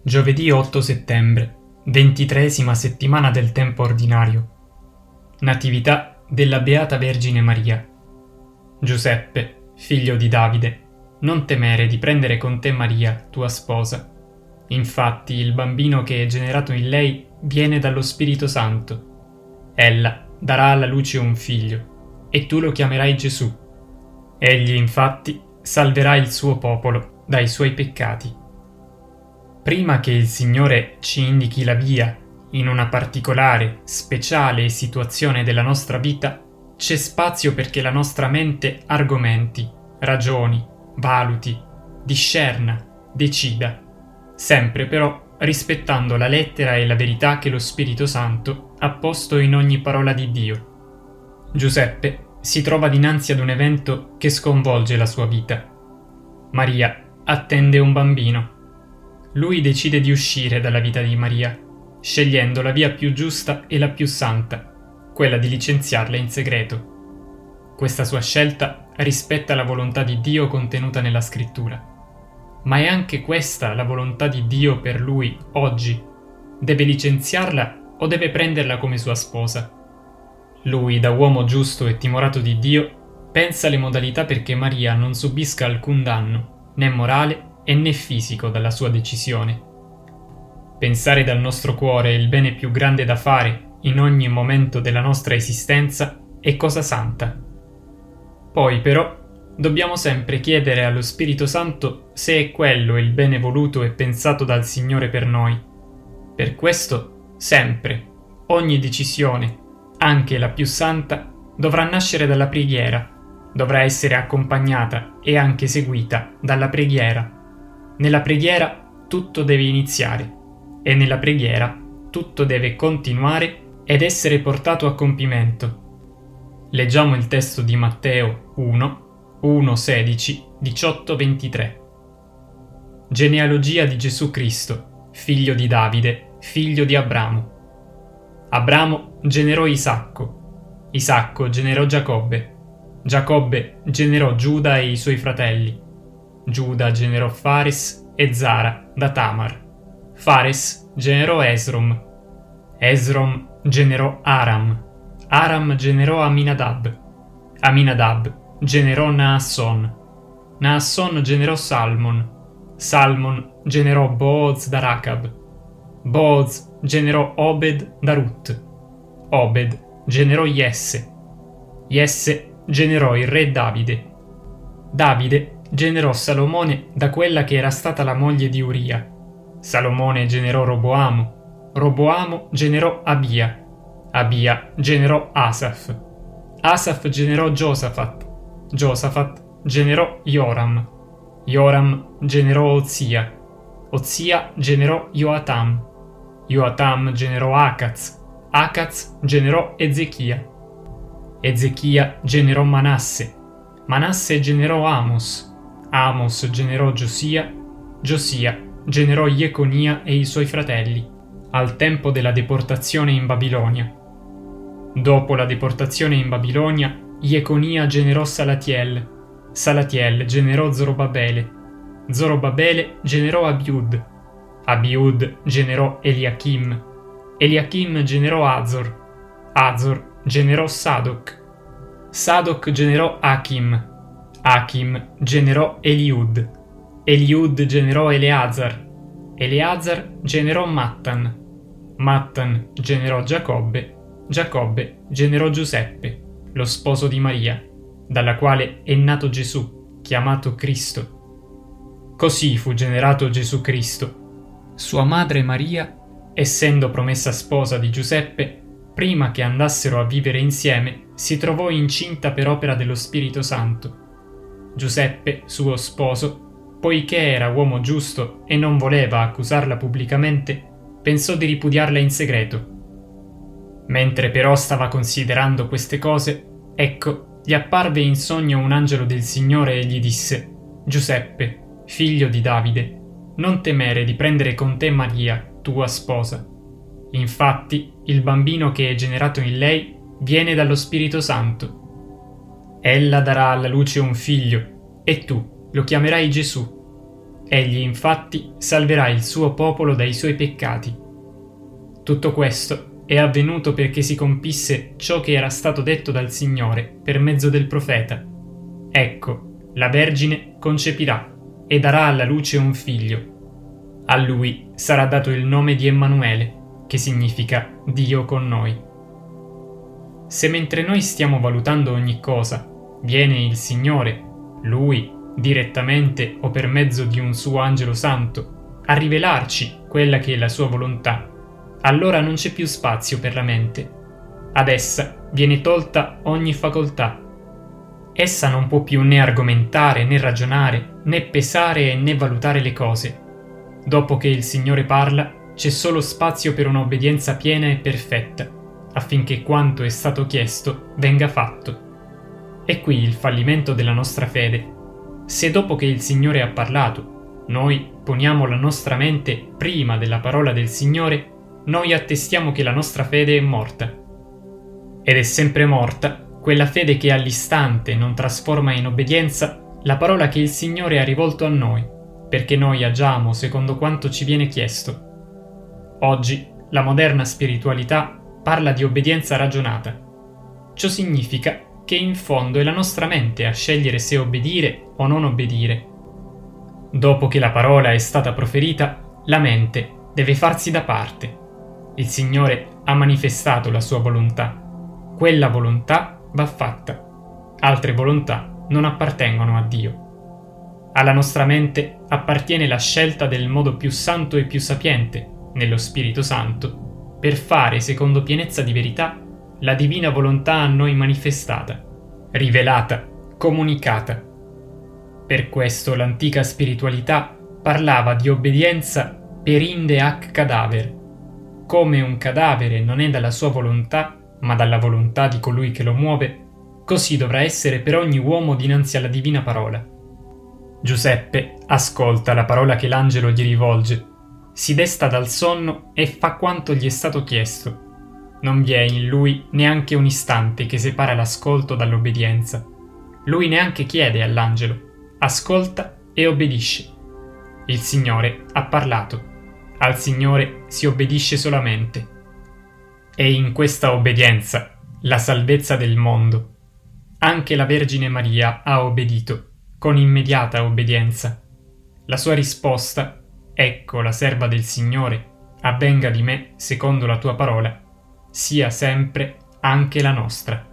Giovedì 8 settembre, ventitresima settimana del tempo ordinario. Natività della Beata Vergine Maria. Giuseppe, figlio di Davide, non temere di prendere con te Maria, tua sposa. Infatti il bambino che è generato in lei viene dallo Spirito Santo. Ella darà alla luce un figlio, e tu lo chiamerai Gesù. Egli infatti salverà il suo popolo dai suoi peccati prima che il Signore ci indichi la via in una particolare, speciale situazione della nostra vita, c'è spazio perché la nostra mente argomenti, ragioni, valuti, discerna, decida, sempre però rispettando la lettera e la verità che lo Spirito Santo ha posto in ogni parola di Dio. Giuseppe si trova dinanzi ad un evento che sconvolge la sua vita. Maria attende un bambino lui decide di uscire dalla vita di Maria, scegliendo la via più giusta e la più santa, quella di licenziarla in segreto. Questa sua scelta rispetta la volontà di Dio contenuta nella scrittura. Ma è anche questa la volontà di Dio per lui oggi? Deve licenziarla o deve prenderla come sua sposa? Lui, da uomo giusto e timorato di Dio, pensa le modalità perché Maria non subisca alcun danno, né morale e né fisico dalla sua decisione. Pensare dal nostro cuore il bene più grande da fare in ogni momento della nostra esistenza è cosa santa. Poi però dobbiamo sempre chiedere allo Spirito Santo se è quello il bene voluto e pensato dal Signore per noi. Per questo, sempre, ogni decisione, anche la più santa, dovrà nascere dalla preghiera, dovrà essere accompagnata e anche seguita dalla preghiera nella preghiera tutto deve iniziare e nella preghiera tutto deve continuare ed essere portato a compimento. Leggiamo il testo di Matteo 1, 1, 16, 18, 23. Genealogia di Gesù Cristo, figlio di Davide, figlio di Abramo. Abramo generò Isacco, Isacco generò Giacobbe, Giacobbe generò Giuda e i suoi fratelli, Giuda generò Fares e Zara da Tamar. Fares generò Esrom. Esrom generò Aram. Aram generò Aminadab. Aminadab generò Naasson. Naasson generò Salmon. Salmon generò Booz da Racab. Booz generò Obed da Ruth. Obed generò Jesse. Jesse generò il re Davide. Davide generò Salomone da quella che era stata la moglie di Uria. Salomone generò Roboamo. Roboamo generò Abia. Abia generò Asaf. Asaf generò Giosafat. Giosafat generò Joram. Joram generò Ozia. Ozia generò Joatam. Joatam generò Akaz. Akaz generò Ezechia. Ezechia generò Manasse. Manasse generò Amos. Amos generò Giosia, Giosia generò Jeconia e i suoi fratelli, al tempo della deportazione in Babilonia. Dopo la deportazione in Babilonia, Jeconia generò Salatiel, Salatiel generò Zorobabele, Zorobabele generò Abiud, Abiud generò Eliachim, Eliachim generò Azor, Azor generò Sadoc, Sadoc generò Achim, Achim generò Eliud, Eliud generò Eleazar, Eleazar generò Mattan, Mattan generò Giacobbe, Giacobbe generò Giuseppe, lo sposo di Maria, dalla quale è nato Gesù, chiamato Cristo. Così fu generato Gesù Cristo. Sua madre Maria, essendo promessa sposa di Giuseppe, prima che andassero a vivere insieme, si trovò incinta per opera dello Spirito Santo Giuseppe, suo sposo, poiché era uomo giusto e non voleva accusarla pubblicamente, pensò di ripudiarla in segreto. Mentre però stava considerando queste cose, ecco, gli apparve in sogno un angelo del Signore e gli disse, Giuseppe, figlio di Davide, non temere di prendere con te Maria, tua sposa. Infatti, il bambino che è generato in lei viene dallo Spirito Santo Ella darà alla luce un figlio, e tu lo chiamerai Gesù. Egli infatti salverà il suo popolo dai suoi peccati. Tutto questo è avvenuto perché si compisse ciò che era stato detto dal Signore per mezzo del profeta. Ecco, la Vergine concepirà e darà alla luce un figlio. A lui sarà dato il nome di Emanuele, che significa Dio con noi. Se mentre noi stiamo valutando ogni cosa, viene il Signore, Lui, direttamente o per mezzo di un suo angelo santo, a rivelarci quella che è la sua volontà, allora non c'è più spazio per la mente. Ad essa viene tolta ogni facoltà. Essa non può più né argomentare, né ragionare, né pesare né valutare le cose. Dopo che il Signore parla, c'è solo spazio per un'obbedienza piena e perfetta, affinché quanto è stato chiesto venga fatto. È qui il fallimento della nostra fede se dopo che il Signore ha parlato, noi poniamo la nostra mente prima della parola del Signore, noi attestiamo che la nostra fede è morta. Ed è sempre morta quella fede che all'istante non trasforma in obbedienza la parola che il Signore ha rivolto a noi, perché noi agiamo secondo quanto ci viene chiesto. Oggi la moderna spiritualità parla di obbedienza ragionata. Ciò significa che in fondo è la nostra mente a scegliere se obbedire o non obbedire. Dopo che la parola è stata proferita, la mente deve farsi da parte. Il Signore ha manifestato la sua volontà. Quella volontà va fatta. Altre volontà non appartengono a Dio. Alla nostra mente appartiene la scelta del modo più santo e più sapiente, nello Spirito Santo, per fare secondo pienezza di verità la divina volontà a noi manifestata, rivelata, comunicata. Per questo l'antica spiritualità parlava di obbedienza per inde hac cadaver. Come un cadavere non è dalla sua volontà, ma dalla volontà di colui che lo muove, così dovrà essere per ogni uomo dinanzi alla divina parola. Giuseppe ascolta la parola che l'angelo gli rivolge, si desta dal sonno e fa quanto gli è stato chiesto non vi è in lui neanche un istante che separa l'ascolto dall'obbedienza. Lui neanche chiede all'angelo, ascolta e obbedisce. Il Signore ha parlato, al Signore si obbedisce solamente. È in questa obbedienza la salvezza del mondo. Anche la Vergine Maria ha obbedito, con immediata obbedienza. La sua risposta, ecco la serva del Signore, avvenga di me secondo la tua parola, sia sempre anche la nostra.